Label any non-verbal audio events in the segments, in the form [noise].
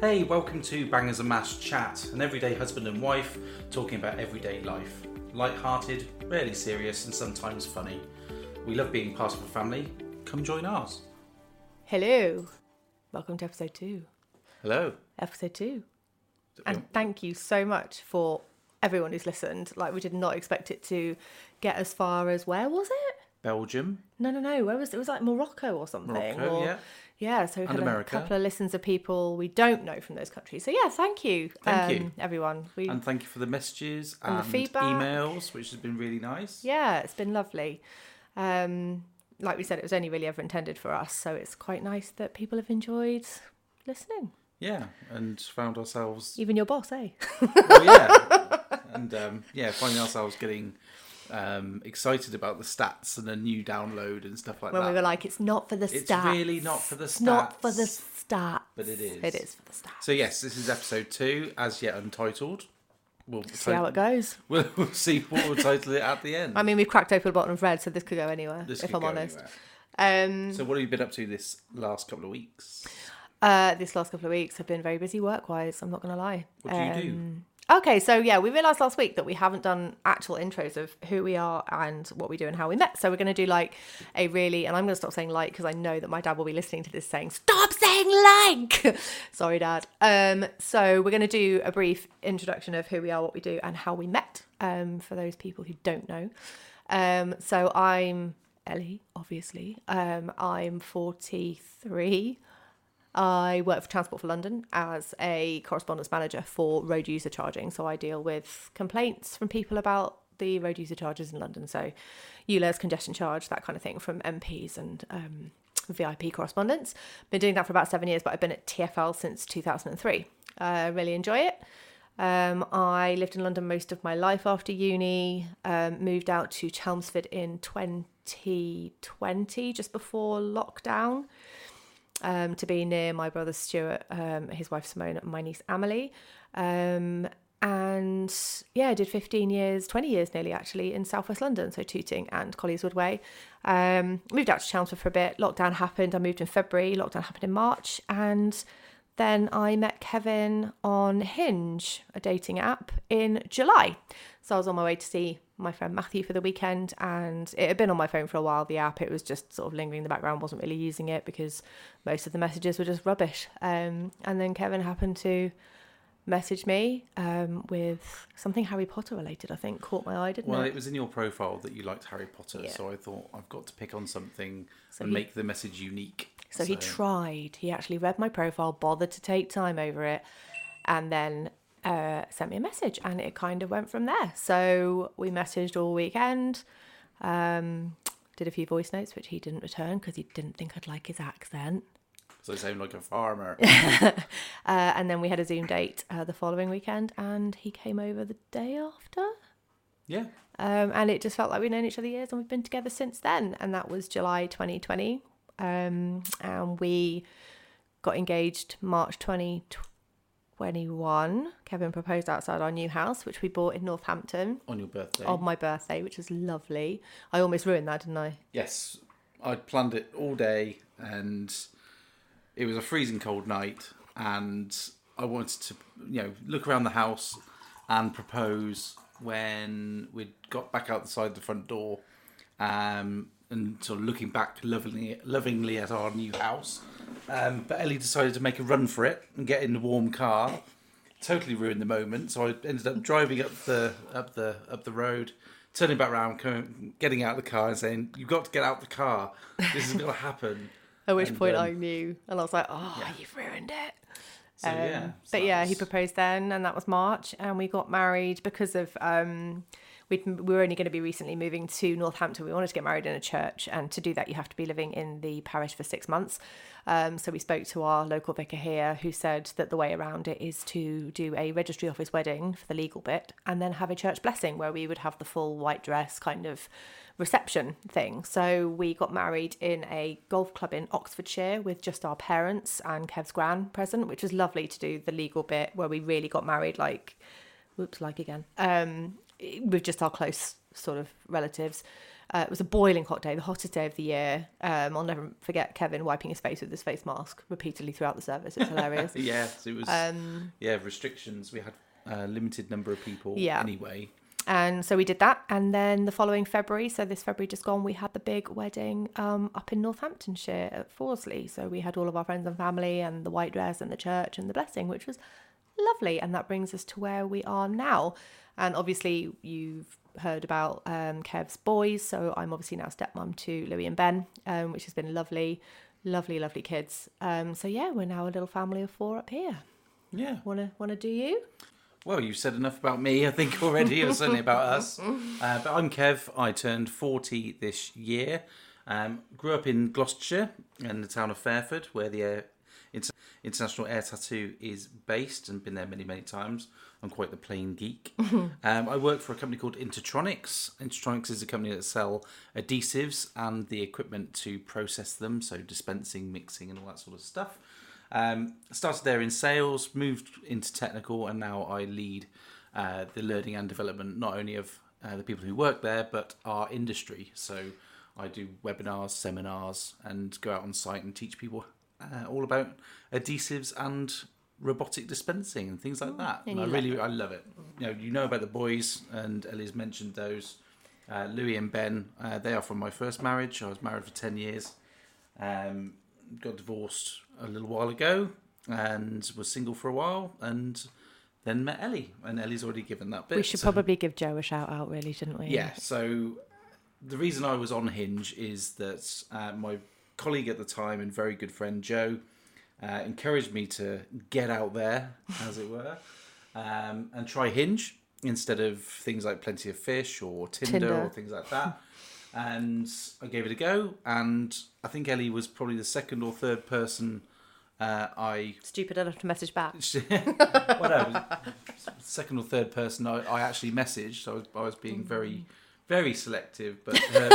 Hey, welcome to Bangers and Mash Chat, an everyday husband and wife talking about everyday life. Light-hearted, rarely serious, and sometimes funny. We love being part of a family. Come join ours. Hello. Welcome to episode two. Hello. Episode two. And thank you so much for everyone who's listened. Like, we did not expect it to get as far as where was it? Belgium. No, no, no. Where was it? It was like Morocco or something. Morocco, or, yeah. Yeah, so we And had America. a couple of listens of people we don't know from those countries. So yeah, thank you, um, Thank you. everyone. We And thank you for the messages And and, the feedback. emails, which has been really nice. yeah, it's been lovely. Um, like we said, it was only really ever intended for us, so it's quite nice that people have enjoyed listening. Yeah, and found ourselves Even your boss, eh? Well, yeah, [laughs] and um, yeah, finding ourselves getting um, excited about the stats and a new download and stuff like when that. When we were like, it's not for the It's stats. It's really not for the It's not for the stats. stats. But it is. It is for the stats. so yes, this is episode two, as yet untitled. We'll See how it goes. [laughs] We'll, we'll see what we'll title it at the end. I mean, we've cracked open a bottle of red, so this could go anywhere, This if I'm honest. Um, So what have you been up to this last couple of weeks? uh, this last couple of weeks have been very busy work-wise. I'm not going to lie. What do you do? Okay, so yeah, we realised last week that we haven't done actual intros of who we are and what we do and how we met. So we're going to do like a really, and I'm going to stop saying like because I know that my dad will be listening to this saying, stop saying like. [laughs] Sorry, dad. Um, so we're going to do a brief introduction of who we are, what we do, and how we met um, for those people who don't know. Um, so I'm Ellie, obviously. Um, I'm 43. I work for Transport for London as a correspondence manager for road user charging. So I deal with complaints from people about the road user charges in London. So ULEZ congestion charge, that kind of thing from MPs and um, VIP correspondence. Been doing that for about seven years, but I've been at TFL since 2003. I really enjoy it. Um, I lived in London most of my life after uni, um, moved out to Chelmsford in 2020, just before lockdown um, to be near my brother Stuart, um, his wife Simone, and my niece Amelie. Um, and yeah, I did 15 years, 20 years nearly actually in southwest London, so Tooting and Colliers Wood Way. Um, moved out to Chelmsford for a bit. Lockdown happened. I moved in February. Lockdown happened in March. And then I met Kevin on Hinge, a dating app, in July. So I was on my way to see my friend Matthew for the weekend, and it had been on my phone for a while. The app, it was just sort of lingering in the background, wasn't really using it because most of the messages were just rubbish. Um, and then Kevin happened to message me um, with something Harry Potter related. I think caught my eye, didn't Well, it? it was in your profile that you liked Harry Potter, Yeah. so I thought I've got to pick on something So and he- make the message unique. So he tried. He actually read my profile, bothered to take time over it, and then uh, sent me a message, and it kind of went from there. So we messaged all weekend. Um, did a few voice notes, which he didn't return because he didn't think I'd like his accent. So I sound like a farmer. [laughs] Uh, and then we had a Zoom date uh, the following weekend, and he came over the day after. yeah. Um, and it just felt like we'd known each other years and we've been together since then. And that was July 2020. Um, and we got engaged March 2021. Kevin proposed outside our new house, which we bought in Northampton On your birthday. on my birthday, which was lovely. I almost ruined that, didn't I? Yes, I'd planned it all day, and it was a freezing cold night, and I wanted to, you know, look around the house and propose when we got back outside the front door, um, and sort of looking back lovingly, lovingly at our new house. Um, but Ellie decided to make a run for it and get in the warm car. Totally ruined the moment, so I ended up driving up the up the up the road, turning back around, coming, getting out of the car, and saying, "You've got to get out of the car. This is going [laughs] to happen." At which And, point um, I knew, and I was like, "Oh, yeah. you've ruined it." So Um, yeah, so but yeah, he proposed then, and that was March, and we got married because of um, we'd, we were only going to be recently moving to Northampton. We wanted to get married in a church, and to do that, you have to be living in the parish for six months. Um, so we spoke to our local vicar here, who said that the way around it is to do a registry office wedding for the legal bit, and then have a church blessing where we would have the full white dress kind of reception thing. So we got married in a golf club in Oxfordshire with just our parents and Kev's gran present, which was lovely to do the legal bit where we really got married like whoops like again um with just our close sort of relatives Uh, it was a boiling hot day, the hottest day of the year. Um, I'll never forget Kevin wiping his face with his face mask repeatedly throughout the service. It's hilarious. [laughs] Yes, it was. Um, yeah, restrictions. We had a limited number of people. Yeah. Anyway. and so we did that. And then the following February, so this February just gone, we had the big wedding um, up in Northamptonshire at Fawsley. So we had all of our friends and family and the white dress and the church and the blessing, which was lovely. And that brings us to where we are now. And obviously, you've heard about um, Kev's boys. So I'm obviously now stepmom to Louis and Ben, um, which has been lovely, lovely, lovely kids. Um, so yeah, we're now a little family of four up here. Yeah. Wanna wanna do you? Well, you've said enough about me, I think, already, or certainly about us. [laughs] Uh, but I'm Kev. I turned 40 this year. Um, grew up in Gloucestershire in the town of Fairford, where the Air, Inter- International Air Tattoo is based, and been there many, many times. I'm quite the plane geek. [laughs] um, I work for a company called Intertronics. Intertronics is a company that sell adhesives and the equipment to process them, so dispensing, mixing, and all that sort of stuff. Um, started there in sales, moved into technical, and now I lead uh, the learning and development not only of uh, the people who work there, but our industry. So I do webinars, seminars, and go out on site and teach people uh, all about adhesives and robotic dispensing and things like that. and And I really, I love it. You know, you know about the boys, and Ellie's mentioned those. Uh, Louis and Ben, uh, they are from my first marriage. I was married for ten years. Um, got divorced a little while ago and was single for a while and then met Ellie and Ellie's already given that bit. We should so- probably give Joe a shout out, really, shouldn't we? yeah. So the reason I was on Hinge is that uh, my colleague at the time and very good friend Joe uh, encouraged me to get out there, as it were, um, and try Hinge instead of things like Plenty of Fish or Tinder, Tinder. or things like that. And I gave it a go, and I think Ellie was probably the second or third person uh, I Stupid enough to message back. [laughs] whatever. Second or third person I, I actually messaged. I was I was being very very selective, but her,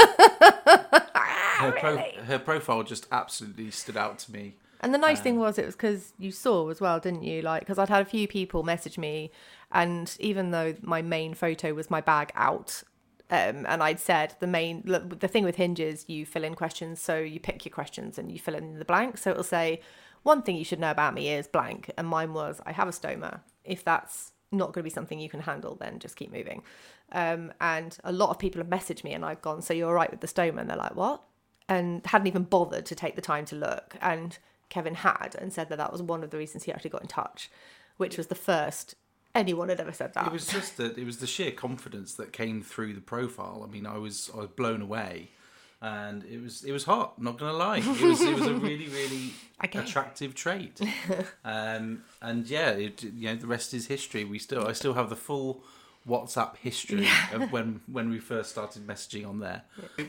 [laughs] her, pro, her profile just absolutely stood out to me. And the nice Um, thing was, it was because you saw as well, didn't you? Like, because I'd had a few people message me, and even though my main photo was my bag out, um, and I'd said the main the thing with hinges, you fill in questions, so you pick your questions and you fill in the blank. So it'll say one thing you should know about me is blank, and mine was I have a stoma. If that's not going to be something you can handle, then just keep moving. Um, and a lot of people have messaged me, and I've gone, "So you're all right with the stoma?" And they're like, "What?" And hadn't even bothered to take the time to look. And Kevin had and said that that was one of the reasons he actually got in touch, which was the first anyone had ever said that. It was just that it was the sheer confidence that came through the profile. I mean, I was I was blown away, and it was it was hot. Not gonna lie, it was it was a really really [laughs] Okay. attractive trait. [laughs] um, and yeah, it, you know the rest is history. We still I still have the full WhatsApp history of when when we first started messaging on there.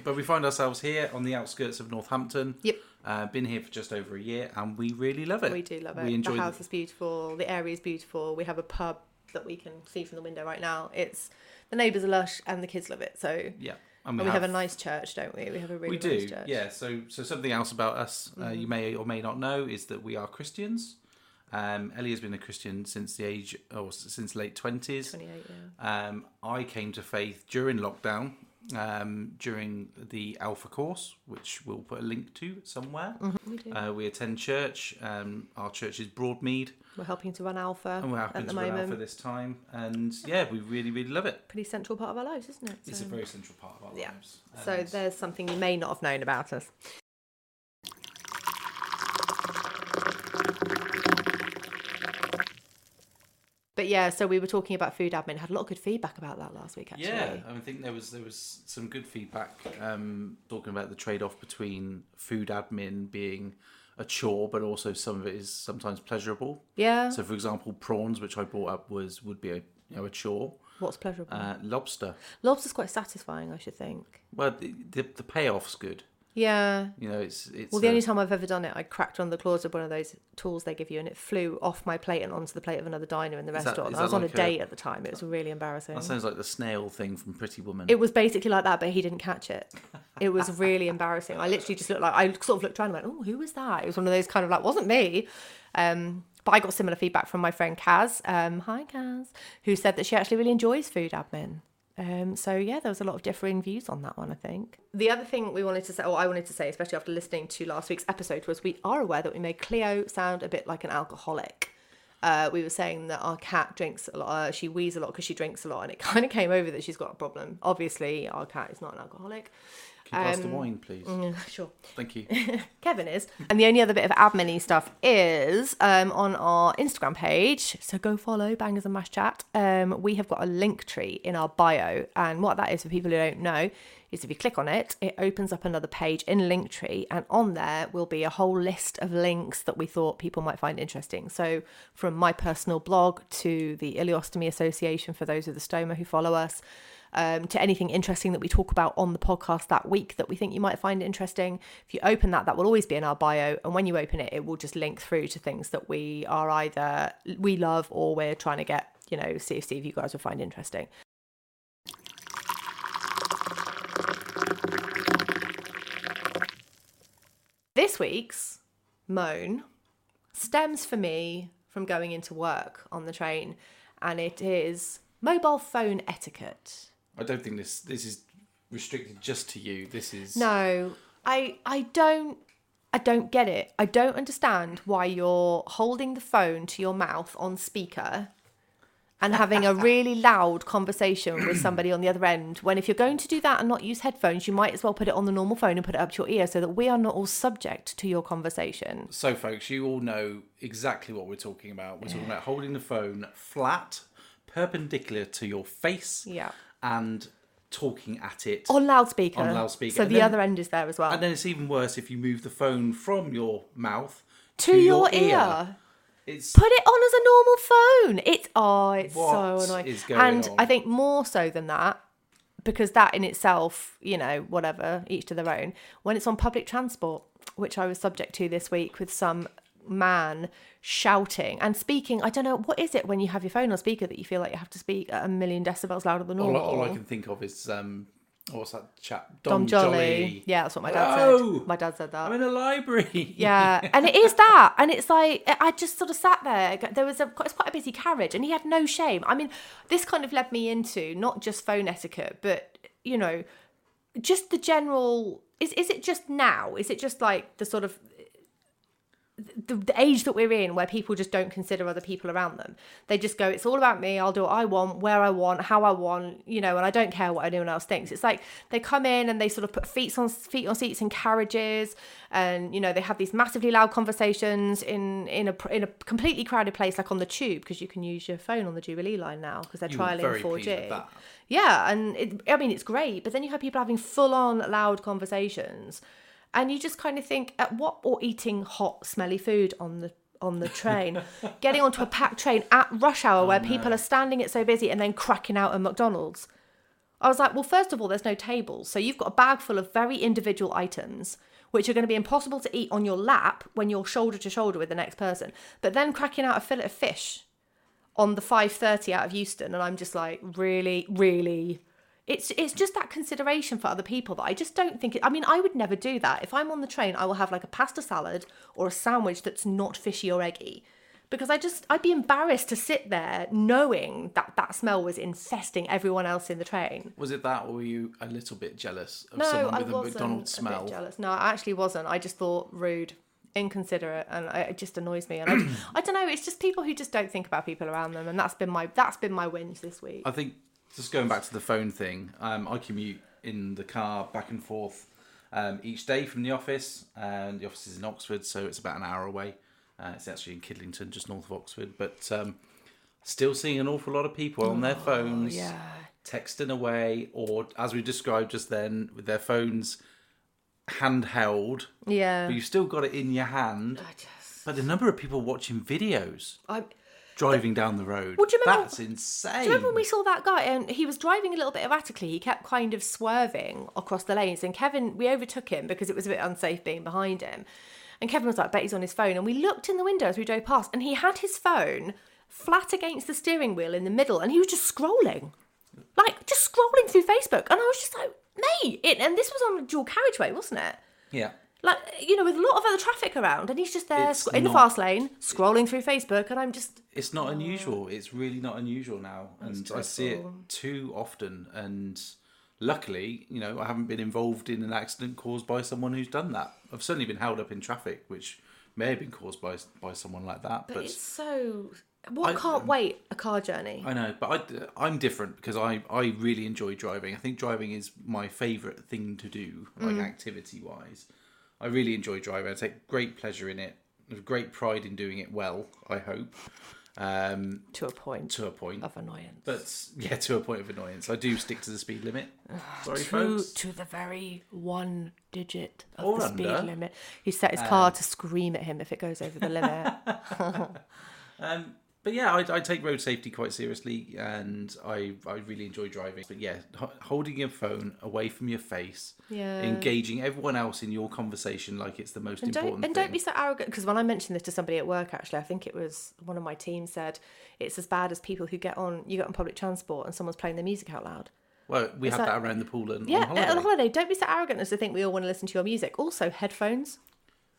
But we find ourselves here on the outskirts of Northampton. Yep. Uh, been here for just over a year, and we really love it. we do love it. We enjoy the the- house is beautiful. The area is beautiful. We have a pub that we can see from the window right now. It's the neighbours are lush and the kids love it. So yeah, and we, have, a nice church, don't we? We have a really we do, nice church. yeah. So, so something else about us uh, you may or may not know is that we are Christians. Um, Ellie has been a Christian since the age, or since late twenties. 28, yeah. Um, I came to faith during lockdown, um, during the Alpha course, which we'll put a link to somewhere. We do. Uh, we attend church. Um, our church is Broadmead, we're helping to run Alpha and we're at the to run. Alpha this time. And yeah, we really, really love it. Pretty central part of our lives, isn't it? It's a very central part of our Yeah. lives. So there's something you may not have known about us. But yeah, so we were talking about food admin. Had a lot of good feedback about that last week, actually. Yeah, I think there was there was some good feedback um, talking about the trade off between food admin being a chore, but also some of it is sometimes pleasurable. Yeah. So, for example, prawns, which I brought up, was would be a you know a chore. What's pleasurable? Uh, lobster, Lobster's quite satisfying, I should think. well, the, the the payoff's good. Yeah. You know, it's it's. Well, the only time I've ever done it, I cracked on the claws of one of those tools they give you, and it flew off my plate and onto the plate of another diner in the that- restaurant. I was that on a a- date at the time. It was really embarrassing. that sounds like the snail thing from Pretty Woman. It was basically like that, but he didn't catch it. It was really embarrassing. I literally just looked like I sort of looked around and went, "Oh, who was that?" It was one of those kind of like, wasn't me. Um, but I got similar feedback from my friend Kaz. Um, hi Kaz, who said that she actually really enjoys food admin. Um, so yeah, there was a lot of differing views on that one. I think the other thing we wanted to say, or I wanted to say, especially after listening to last week's episode, was we are aware that we made Cleo sound a bit like an alcoholic. Uh, we were saying that our cat drinks a lot. Uh, she wheezes a lot because she drinks a lot, and it [laughs] kind of came over that she's got a problem. Obviously, our cat is not an alcoholic. Can you pass the wine, please? [laughs] Sure. Thank you. [laughs] Kevin is. And the only other bit of admin stuff is um, on our Instagram page. So go follow Bangers and Mash Chat. Um, we have got a link tree in our bio. And what that is for people who don't know is if you click on it, it opens up another page in Linktree, and on there will be a whole list of links that we thought people might find interesting. So, from my personal blog to the Ileostomy Association for those with the stoma who follow us, um, to anything interesting that we talk about on the podcast that week that we think you might find interesting. If you open that, that will always be in our bio. And when you open it, it will just link through to things that we are either we love or we're trying to get, you know, see if, see if you guys will find interesting. This week's moan stems for me from going into work on the train, and it is mobile phone etiquette. I don't think this this is restricted just to you. This is No, I I don't I don't get it. I don't understand why you're holding the phone to your mouth on speaker and having a really loud conversation with somebody on the other end when if you're going to do that and not use headphones you might as well put it on the normal phone and put it up to your ear so that we are not all subject to your conversation So, folks, you all know exactly what we're talking about. We're talking about holding the phone flat, perpendicular to your face, yeah and talking at it. on loudspeaker On loudspeaker. so And the then- other end is there as well And then it's even worse if you move the phone from your mouth to, your, ear. It's put it on as a normal phone. It's oh, it's so annoying. and on? I think more so than that, because that in itself, you know, whatever, each to their own. When it's on public transport, which I was subject to this week with some man shouting and speaking. I don't know what is it when you have your phone on speaker that you feel like you have to speak at a million decibels louder than normal. all I can think of is um, what's that chap? Dom Dom, Joly. Yeah, that's what my dad said. My dad said that. I'm in a library. Yeah, [laughs] and it is that, and it's like I just sort of sat there. There was a it's quite a busy carriage, and he had no shame. I mean, this kind of led me into not just phone etiquette, but you know, just the general. Is is it just now? Is it just like the sort of the, the age that we're in where people just don't consider other people around them. They just go it's all about me. I'll do what i want where i want how i want you know and i don't care what anyone else thinks. It's like they come in and they sort of put feet on feet on seats in carriages and you know they have these massively loud conversations in in a in a completely crowded place like on the tube because you can use your phone on the jubilee line now because they're You trialing very 4g that. yeah, and it, I mean it's great, but then you have people having full on loud conversations, and you just kind of think at what or eating hot smelly food on the on the train, [laughs] getting onto a packed train at rush hour oh, where people are standing it so busy and then cracking out at McDonald's. I was like, well, first of all, there's no tables, so you've got a bag full of very individual items which are going to be impossible to eat on your lap when you're shoulder to shoulder with the next person. But then cracking out a fillet of fish on the 5:30 out of Euston and I'm just like really really it's it's just that consideration for other people that I just don't think it, I mean I would never do that. If I'm on the train I will have like a pasta salad or a sandwich that's not fishy or eggy. Because I just I'd be embarrassed to sit there knowing that that smell was infesting everyone else in the train. Was it that, or were you a little bit jealous of no someone with a wasn't McDonald's a bit smell? jealous. No I actually wasn't. I just thought rude inconsiderate and it just annoys me. And I, I don't know it's just people who just don't think about people around them and that's been my that's been my wins this week. I think just going back to the phone thing, um, I commute in the car back and forth um, each day from the office, and the office is in Oxford, so it's about an hour away. Uh, it's actually in Kidlington, just north of Oxford, but um, still seeing an awful lot of people on their phones, yeah texting away, or as we described just then, with their phones handheld, yeah but you've still got it in your hand. I just But the number of people watching videos I driving down the road, Well, do you remember- that's insane. Do you remember when we saw that guy and he was driving a little bit erratically? He kept kind of swerving across the lanes, and Kevin, we overtook him because it was a bit unsafe being behind him. And Kevin was like, "Bet he's on his phone." And we looked in the window as we drove past, and he had his phone flat against the steering wheel in the middle, and he was just scrolling, like just scrolling through Facebook. And I was just like, "Mate!" It, and this was on a dual carriageway, wasn't it? yeah. Like you know, with a lot of other traffic around, and he's just there It's sc- in the not- fast lane, scrolling through Facebook, and I'm just It's not unusual. It's really not unusual now, and I see it dreadful. too often. And luckily, you know, I haven't been involved in an accident caused by someone who's done that. I've certainly been held up in traffic, which may have been caused by by someone like that. But, it's so. What I- can't wait? A car journey. I know, but I, I'm different because I, I really enjoy driving. I think driving is my favourite thing to do, like Mm. activity wise. I really enjoy driving. I take great pleasure in it. There's great pride in doing it well. I hope, um, to a point to a point. of annoyance. But yeah, to a point of annoyance. I do stick to the speed limit. Sorry, to, folks. to the very one digit of Or the speed limit. He set his car to scream at him if it goes over the limit. [laughs] [laughs] Um, but yeah, I, I take road safety quite seriously, and I I really enjoy driving. But yeah, h- holding your phone away from your face, Yeah. engaging everyone else in your conversation like it's the most And important and thing. don't be so arrogant because when I mentioned this to somebody at work, actually, I think it was one of my team said it's as bad as people who get on you get on public transport and someone's playing their music out loud. Well, we had like- that around the pool and Yeah, on holiday. on holiday, don't be so arrogant as to think we all want to listen to your music. Also, headphones.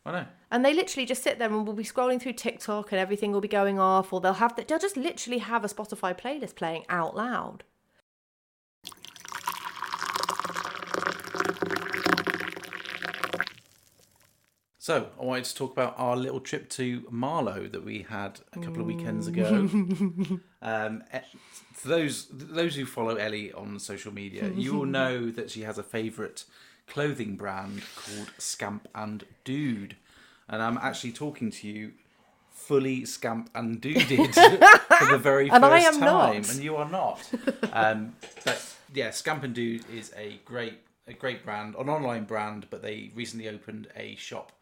I know. And they literally just sit there and we'll be scrolling through TikTok and everything will be going off, or they'll have the, they'll just literally have a Spotify playlist playing out loud. So I wanted to talk about our little trip to Marlow that we had a couple of weekends ago. [laughs] um, eh, for those those who follow Ellie on social media, you will [laughs] know that she has a favourite clothing brand called Scamp and Dude, and I'm actually talking to you fully scamp and duded [laughs] for the very first And I am time, not. and you are not. Um, but yeah, Scamp and Dude is a great a great brand, an online brand, but they recently opened a shop,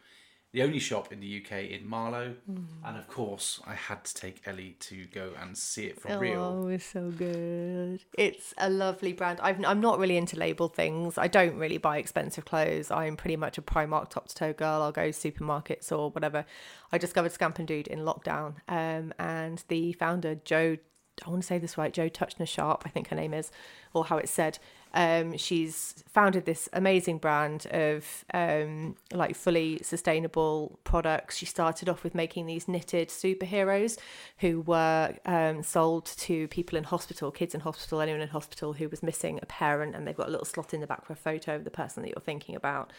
the only shop in the UK in Marlow, Mm. and of course I had to take Ellie to go and see it for real. Oh, it's so good. It's a lovely brand. I've, I'm not really into label things. I don't really buy expensive clothes. I'm pretty much a Primark top to toe girl. I'll go supermarkets or whatever. I discovered Scamp and Dude in lockdown, um, and the founder Jo. I want to say this right, Jo Tutchener-Sharp, I think her name is, or how it's said. Um, she's founded this amazing brand of um, like fully sustainable products. She started off with making these knitted superheroes who were um, sold to people in hospital, kids in hospital, anyone in hospital who was missing a parent, and they've got a little slot in the back for a photo of the person that you're thinking about.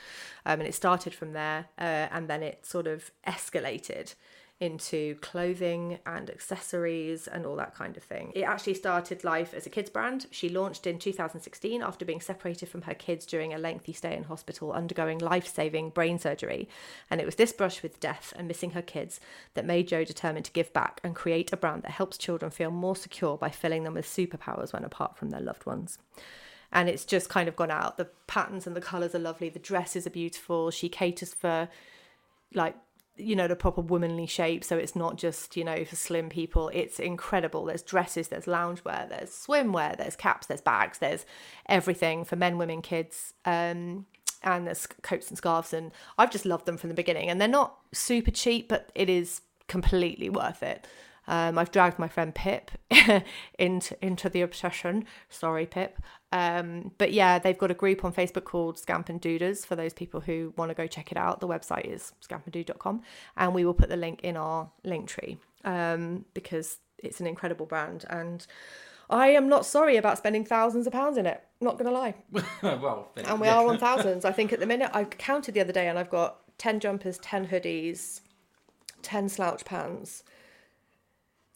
Um, and it started from there, uh, and then it sort of escalated into clothing and accessories and all that kind of thing. It actually started life as a kids brand. She launched in 2016 after being separated from her kids during a lengthy stay in hospital undergoing life-saving brain surgery. And it was this brush with death and missing her kids that made Jo determined to give back and create a brand that helps children feel more secure by filling them with superpowers when apart from their loved ones and it's just kind of gone out. The patterns and the colours are lovely. The dresses are beautiful. She caters for like you know the proper womanly shape. So it's not just you know for slim people. It's incredible. There's dresses there's loungewear there's swimwear there's caps there's bags there's everything for men women kids um and there's coats and scarves. And i've just loved them from the beginning. And they're not super cheap but it is completely worth it um, I've dragged my friend Pip [laughs] into into the obsession. Sorry, Pip. Um, but yeah, they've got a group on Facebook called Scamp and Dooders for those people who want to go check it out. The website is scampanddude.com, and we will put the link in our link tree um, because it's an incredible brand and. I am not sorry about spending thousands of pounds in it. Not gonna lie, [laughs] well, and we are on [laughs] thousands. I think at the minute I counted the other day, and I've got ten jumpers, ten hoodies, ten slouch pants,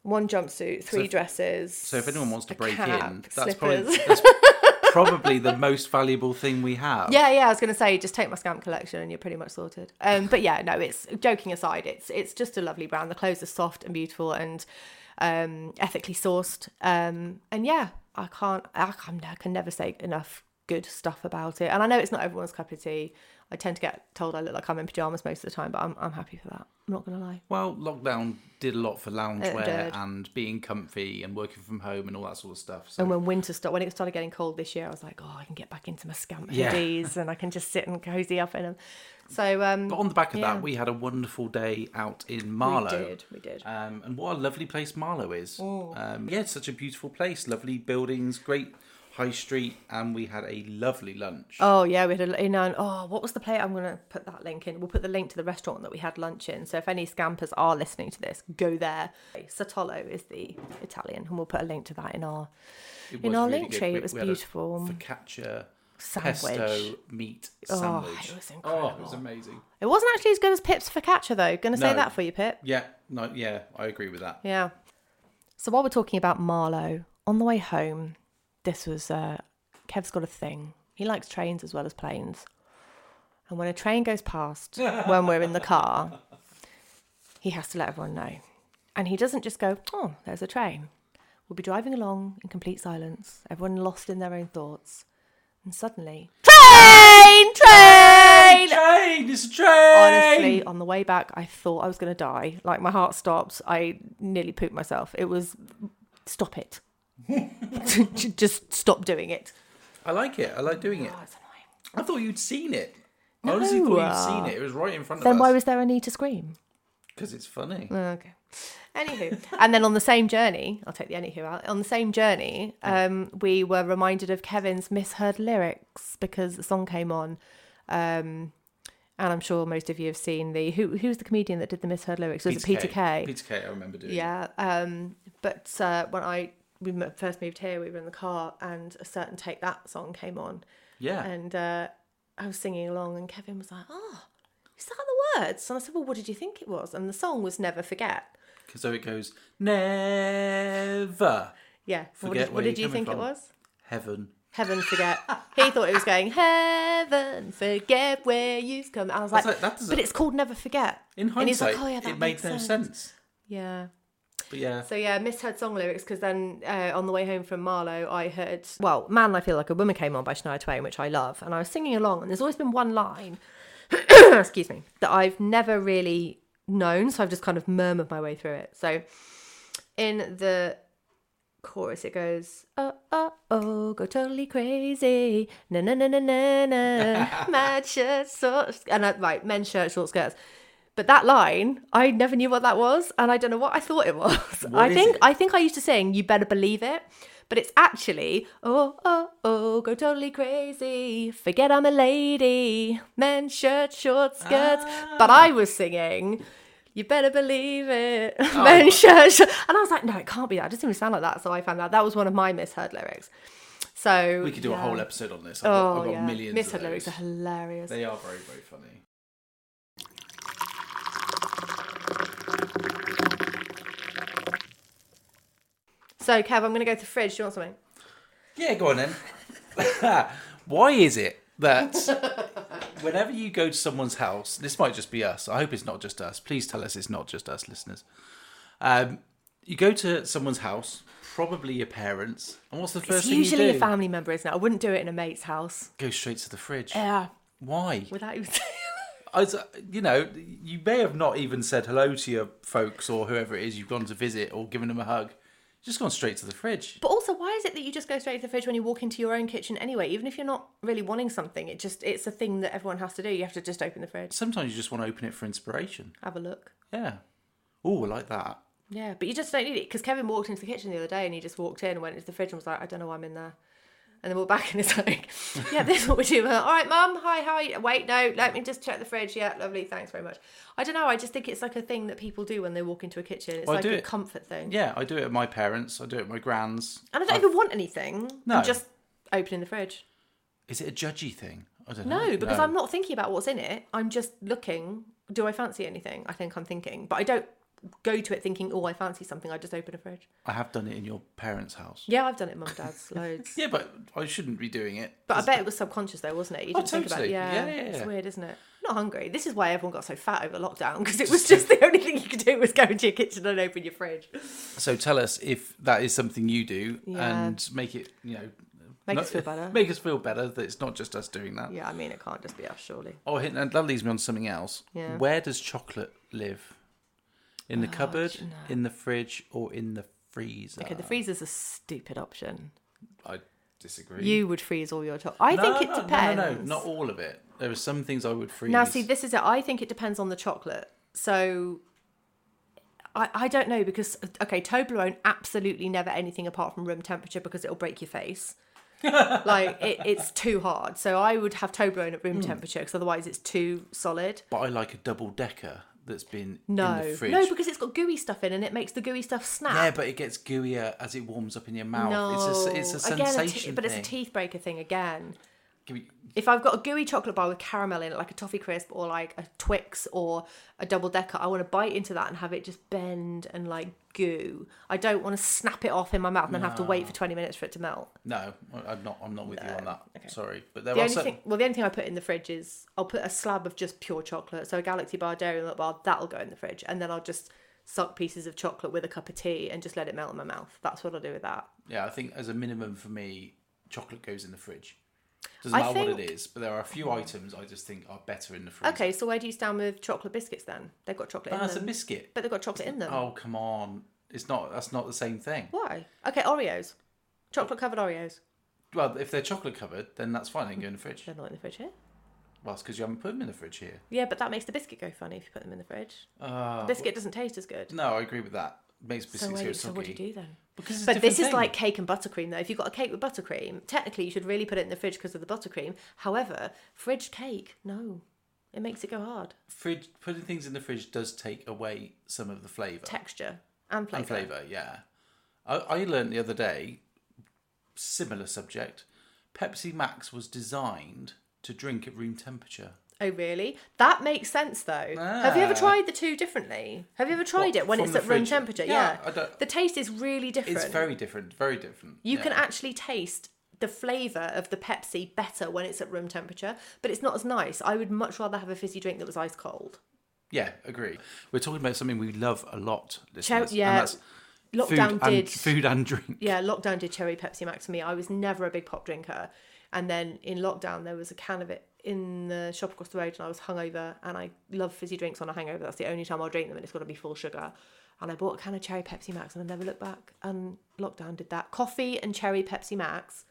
one jumpsuit, three if- dresses. So if anyone wants to break cap, in, that's probably that's [laughs] probably the most valuable thing we have. Yeah, yeah, I was going to say just take my scamp collection and you're pretty much sorted. Um, but yeah, no, it's joking aside, it's it's just a lovely brand. The clothes are soft and beautiful and um, ethically sourced. Um, and yeah, I can't, I can, I can never say enough good stuff about it. And I know it's not everyone's cup of tea. I tend to get told I look like I'm in pajamas most of the time, but I'm I'm happy for that. I'm not going to lie. Well, lockdown did a lot for loungewear and being comfy and working from home and all that sort of stuff. So And when winter started, when it started getting cold this year, I was like, oh, I can get back into my scamp Yeah. hoodies and I can just sit and cozy up in them. So um, But on the back of Yeah. that, we had a wonderful day out in Marlow. we did, we did. Um, and what a lovely place Marlow is. Um, yeah, it's such a beautiful place. Lovely buildings, great high street, and we had a lovely lunch. Oh yeah, we had a you know. Oh, what was the plate? I'm gonna put that link in. We'll put the link to the restaurant that we had lunch in. So if any scampers are listening to this, go there. Satolo is the Italian, and we'll put a link to that in our in our really link tree. It was we beautiful. Focaccia Sandwich. pesto meat Oh, sandwich. it was Oh, it was amazing. It wasn't actually as good as Pip's focaccia though. Gonna say No. that for you, Pip. Yeah, no, yeah, I agree with that. Yeah. So while we're talking about Marlow, on the way home, this was uh, Kev's got a thing. He likes trains as well as planes. And when a train goes past [laughs] when we're in the car, he has to let everyone know. And he doesn't just go, "Oh, there's a train." We'll be driving along in complete silence, everyone lost in their own thoughts, and suddenly, train, train. Train, it's a train. Honestly, on the way back, I thought I was going to die. Like my heart stopped. I nearly pooped myself. It was, stop it. [laughs] Just stop doing it. I like it. I like doing it. Oh, it's annoying. I thought you'd seen it. I honestly thought you'd seen it. It was right in front of us. Then why was there a need to scream? Because it's funny. Oh, Okay. Anywho, and then on the same journey, I'll take the anywho out. On the same journey, um, we were reminded of Kevin's misheard lyrics because the song came on, um, and I'm sure most of you have seen the who who's the comedian that did the misheard lyrics? Was it Peter Kay? Peter Kay, I remember doing. Yeah. Um, but uh, when I we first moved here, we were in the car, and a certain take that song came on, Yeah. and uh, I was singing along, and Kevin was like, "Oh, is that the words?" And I said, "Well, what did you think it was?" And the song was "Never Forget." Because so it goes never Yeah. what did, what did you're think coming it was? heaven. Heaven forget. he thought it was going heaven forget where you've come. I was like, like- but it's called never forget. In And he's hindsight, like, oh, yeah, that it made makes no sense. sense. Yeah. But yeah, So yeah, misheard song lyrics because then uh, on the way home from Marlow, I heard well, "Man, I Feel Like a Woman" came on by Shania Twain, which I love, and I was singing along, and there's always been one line, [coughs] excuse me, that I've never really known, so I've just kind of murmured my way through it. So in the chorus, it goes, "Oh oh oh, go totally crazy, na na na na na na, [laughs] mad shirt, short," and I, right, men's shirt, short skirts. But that line, I never knew what that was, and I don't know what I thought it was. I think it? I think I used to sing "You Better Believe It," but it's actually "Oh oh oh, go totally crazy, forget I'm a lady, men's shirt, short skirts." But I ah. was singing. You better believe it. [laughs] Oh. Men's shirt, short-" and I was like, no, it can't be that. It doesn't even sound like that. So I found out that was one of my misheard lyrics. So we could do a whole episode on this. I've got, Oh I've got yeah, millions. misheard of lyrics are hilarious. They are very, very funny. So Kev, I'm gonna go to the fridge. Do you want something? Yeah, go on then. [laughs] Why is it that [laughs] whenever you go to someone's house, this might just be us. I hope it's not just us. Please tell us it's not just us, listeners. Um, you go to someone's house, probably your parents, and what's the first It's thing you do? usually a family member, isn't it? I wouldn't do it in a mate's house. Go straight to the fridge. Yeah, Why? without even. [laughs] I was, you know, you may have not even said hello to your folks or whoever it is you've gone to visit or given them a hug. Just gone straight to the fridge. But also, why is it that you just go straight to the fridge when you walk into your own kitchen anyway? Even if you're not really wanting something, it just it's a thing that everyone has to do. You have to just open the fridge, Sometimes you just want to open it for inspiration. have a look. Yeah. Oh, I like that. Yeah, but you just don't need it because Kevin walked into the kitchen the other day and he just walked in and went into the fridge and was like, I don't know why I'm in there. And then walked back and it's [laughs] like, yeah, this is what we do. All right, mum, hi, how are you? Wait, no, let me just check the fridge. Yeah, lovely, thanks very much. I don't know, I just think it's like a thing that people do when they walk into a kitchen. It's Well, I like do a it. comfort thing. Yeah, I do it at my parents. I do it at my grand's. And I don't even want anything. No. I'm just opening the fridge. Is it a judgy thing? I don't know. No, because I'm not thinking about what's in it. I'm just looking. Do I fancy anything? I think I'm thinking, but I don't go to it thinking, oh, I fancy something. I just open a fridge. I have done it in your parents' house. Yeah, I've done it, mum, dad's [laughs] loads. Yeah, but I shouldn't be doing it. But I bet it was subconscious though, wasn't it? You Oh, didn't think about it. totally. Yeah, Yeah, yeah, it's weird, isn't it? Not hungry. This is why everyone got so fat over lockdown because it was just the only thing you could do was go into your kitchen and open your fridge. So tell us if that is something you do Yeah. and make it, you know, Make not- us feel better. Make us feel better that it's not just us doing that. Yeah, I mean, it can't just be us, surely. Oh, and that leads me on to something else. Yeah. Where does chocolate live? In the Oh, cupboard, do you know? in the fridge, or in the freezer? Okay, the freezer's a stupid option. I disagree. You would freeze all your chocolate. I No, think it no, depends. No, no, no, not all of it. There are some things I would freeze. Now, see, this is it. I think it depends on the chocolate. So, I, I don't know because okay, Toblerone absolutely never anything apart from room temperature because it'll break your face. [laughs] like it, it's too hard. So I would have Toblerone at room hmm. temperature because otherwise it's too solid. But I like a double decker that's been No, in the fridge. no, because it's got gooey stuff in and it makes the gooey stuff snap. yeah, but it gets gooier as it warms up in your mouth. no, It's a, it's a again, sensation te- but it's a teeth breaker thing again. If I've got a gooey chocolate bar with caramel in it, like a toffee crisp or like a Twix or a double decker, I want to bite into that and have it just bend and like goo. I don't want to snap it off in my mouth and then have to wait for twenty minutes for it to melt. No, I'm not. I'm not with you on that. okay. Sorry, but there The are only certain. thing, well, the only thing I put in the fridge is I'll put a slab of just pure chocolate, so a Galaxy bar, Dairy Milk bar, that'll go in the fridge, and then I'll just suck pieces of chocolate with a cup of tea and just let it melt in my mouth. That's what I'll do with that. Yeah, I think as a minimum for me, chocolate goes in the fridge. Doesn't I matter what it is, but there are a few items I just think are better in the fridge. Okay, so where do you stand with chocolate biscuits then? They've got chocolate in that's a biscuit. but they've got chocolate in them. Oh come on, it's not. That's not the same thing. Why? Okay, Oreos, chocolate covered Oreos. Well, if they're chocolate covered, then that's fine. They can go in the fridge. They're not in the fridge here. Well, it's because you haven't put them in the fridge here. Yeah, but that makes the biscuit go funny if you put them in the fridge. Uh, The biscuit doesn't taste as good. no, I agree with that. Makes So, biscuits go wait, so what do you do then? Because it's a But this different is like cake and buttercream, though. If you've got a cake with buttercream, technically you should really put it in the fridge because of the buttercream. However, fridge cake, no, it makes it go hard. fridge. Putting things in the fridge does take away some of the flavour. Texture and flavour. and flavour, yeah. I, I learned the other day, similar subject. Pepsi Max was designed to drink at room temperature. Oh, really? That makes sense, though. Have you ever Ah. tried the two differently? Have you ever tried What, it when it's at room temperature? Yeah, Yeah. The taste is really different. It's very different, very different. You yeah. can actually taste the flavour of the Pepsi better when it's at room temperature, but it's not as nice. I would much rather have a fizzy drink that was ice cold. Yeah, agree. We're talking about something we love a lot, listeners. yeah, and that's Lockdown food did. and food and drink. Yeah, lockdown did cherry Pepsi Max for me. I was never a big pop drinker. And then in lockdown, there was a can of it in the shop across the road, and I was hungover. And I love fizzy drinks on a hangover. That's the only time I'll drink them, and it's got to be full sugar. And I bought a can of cherry Pepsi Max, and I never looked back. And lockdown did that. Coffee and cherry Pepsi Max,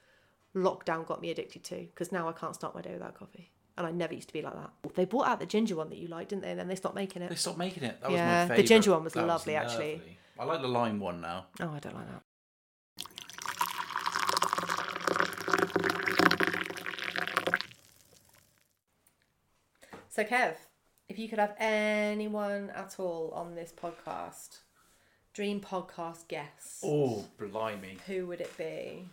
lockdown got me addicted to because now I can't start my day without coffee. And I never used to be like that. They brought out the ginger one that you liked, didn't they? And then they stopped making it. They stopped making it. That Yeah, was my favourite. the ginger one was That lovely, actually. I like the lime one now. Oh, I don't like that. So, Kev, if you could have anyone at all on this podcast, dream podcast guest, Oh, blimey. who would it be?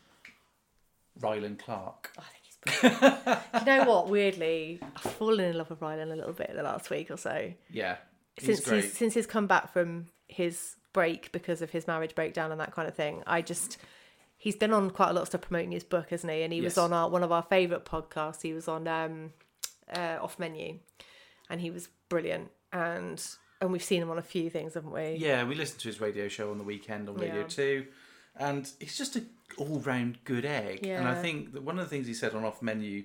Rylan Clark. I think he's brilliant. you know what? Weirdly, I've fallen in love with Rylan a little bit in the last week or so. Yeah. He's since great. he's since he's come back from his break because of his marriage breakdown and that kind of thing. I just he's been on quite a lot of stuff promoting his book, hasn't he? And he was on our one of our favourite podcasts. He was on um, uh, Off Menu, and he was brilliant. And and we've seen him on a few things, haven't we? Yeah, we listened to his radio show on the weekend on Radio Yeah. 2, and he's just a all round good egg. And I think that one of the things he said on Off Menu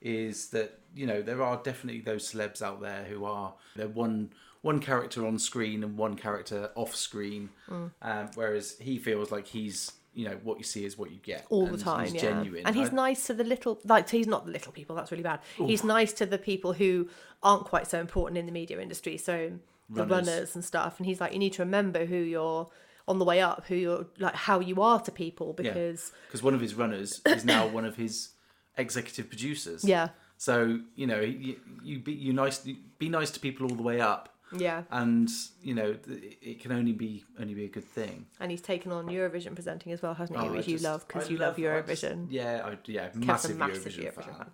is that, you know, there are definitely those celebs out there who are, they're one one character on screen and one character off screen, Mm. um, whereas he feels like he's, you know, what you see is what you get. all and the time. He's yeah. genuine. And he's I- nice to the little, like he's not the little people. That's really bad. He's nice to the people who aren't quite so important in the media industry. So the Runners. runners, and stuff. And he's like, you need to remember who you're on the way up, who you're like, how you are to people, Yeah. because because one of his runners [coughs] is now one of his executive producers. yeah, So you know, you, you be you nice be nice to people all the way up, yeah. and you know it can only be only be a good thing. And he's taken on Eurovision presenting as well, hasn't he? Oh, Which you love because you love, I just- Eurovision. yeah, I, yeah, massive, massive Eurovision, Eurovision fan. fan.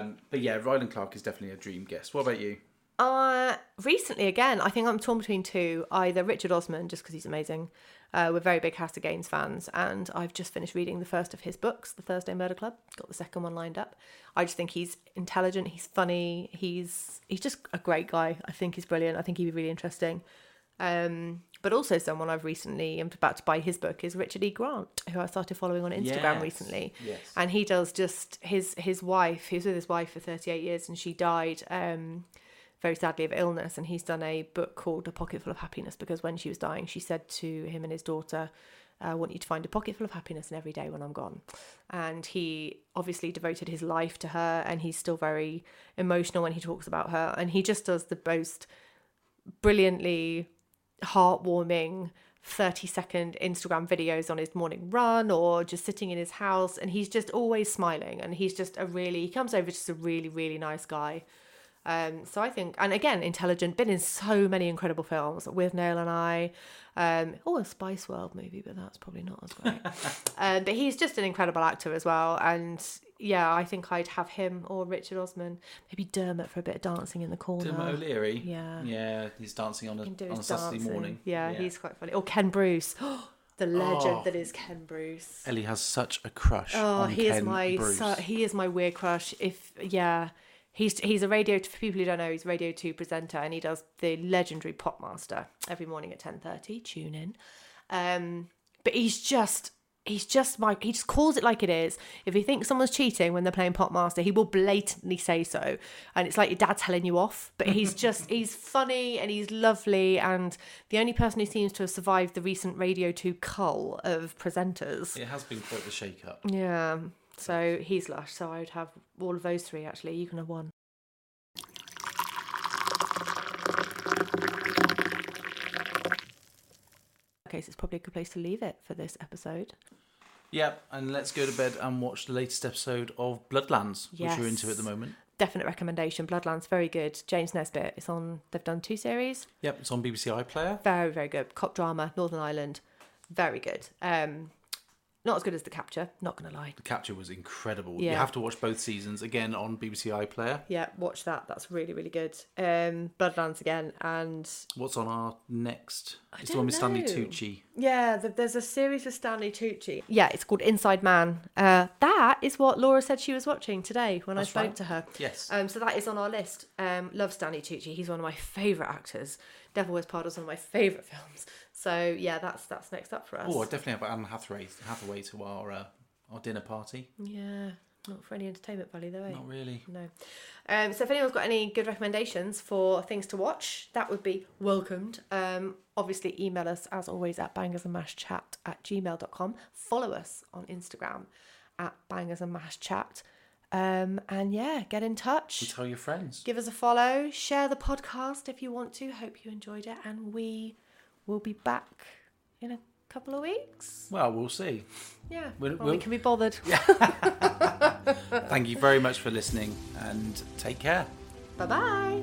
Um, but yeah, Rylan Clark is definitely a dream guest. What about you? Uh, recently, again, I think I'm torn between two. Either Richard Osman, just because he's amazing. Uh, we're very big House of Games fans, and I've just finished reading the first of his books, The Thursday Murder Club. Got the second one lined up. I just think he's intelligent. He's funny. He's he's just a great guy. I think he's brilliant. I think he'd be really interesting. Um, but also someone I've recently am about to buy his book is Richard E. Grant, who I started following on Instagram Yes, recently Yes. and he does just his his wife he was with his wife for 38 years and she died um very sadly of illness and he's done a book called a pocket full of happiness because when she was dying she said to him and his daughter I want you to find a pocket full of happiness in every day when I'm gone. And he obviously devoted his life to her, and he's still very emotional when he talks about her. And he just does the most brilliantly heartwarming, 30 second Instagram videos on his morning run or just sitting in his house and he's just always smiling and he's just a really he comes over just a really really nice guy. Um, so I think, and again, intelligent, been in so many incredible films Withnail and I. Um, oh, a Spice World movie, but that's probably not as great. [laughs] um, but he's just an incredible actor as well. And yeah, I think I'd have him or Richard Osman, maybe Dermot for a bit of dancing in the corner. Dermot O'Leary. Yeah. Yeah, he's dancing on a, on a Saturday morning. Yeah, he's quite funny. Or Ken Bruce, [gasps] the legend Oh. that is Ken Bruce. Ellie has such a crush Oh, he is my so, he is my weird crush. If yeah, he's he's a radio for people who don't know, he's a Radio Two presenter, and he does the legendary Popmaster every morning at ten thirty. Tune in. Um, but he's just he's just my he just calls it like it is. If he thinks someone's cheating when they're playing Popmaster, he will blatantly say so, and it's like your dad telling you off. But he's [laughs] just he's funny and he's lovely, and the only person who seems to have survived the recent Radio Two cull of presenters. It has been quite the shake up. Yeah. So he's lush. So I would have all of those three actually. You can have one. Okay, so it's probably a good place to leave it for this episode. Yep, and let's go to bed and watch the latest episode of Bloodlands, which we're into at the moment. Definite recommendation. Bloodlands, very good. James Nesbitt. It's on. They've done two series. Yep, it's on BBC iPlayer. Very, very good. Cop drama, Northern Ireland. Very good. Um, not as good as The Capture. Not gonna lie. The capture was incredible. Yeah. You have to watch both seasons again on BBC iPlayer. Yeah, watch that. That's really, really good. Um, Bloodlands again, and What's on our next? I it's the one with Stanley. Tucci. Yeah, th- there's a series with Stanley Tucci. Yeah, it's called Inside Man. Uh, that is what Laura said she was watching today when That's I spoke right. to her. Yes. Um, so that is on our list. Um, love Stanley Tucci. He's one of my favourite actors. Devil Wears Prada is one of my favourite [laughs] films. So yeah, that's that's next up for us. Oh, I definitely have Anne Hathaway, Hathaway to our uh, our dinner party. yeah, not for any entertainment value though. Eh? Not really. No. Um, so if anyone's got any good recommendations for things to watch, that would be welcomed. Um, obviously, email us as always at bangersandmashchat at gmail.com. Follow us on Instagram at bangersandmashchat. Um, and yeah, get in And touch. tell your friends. Give us a follow. Share the podcast if you want to. Hope you enjoyed it. And we will be back in a couple of weeks. Well, we'll see. Yeah. We'll- when we we'll- can be bothered. [laughs] Thank you very much for listening and take care. Bye bye.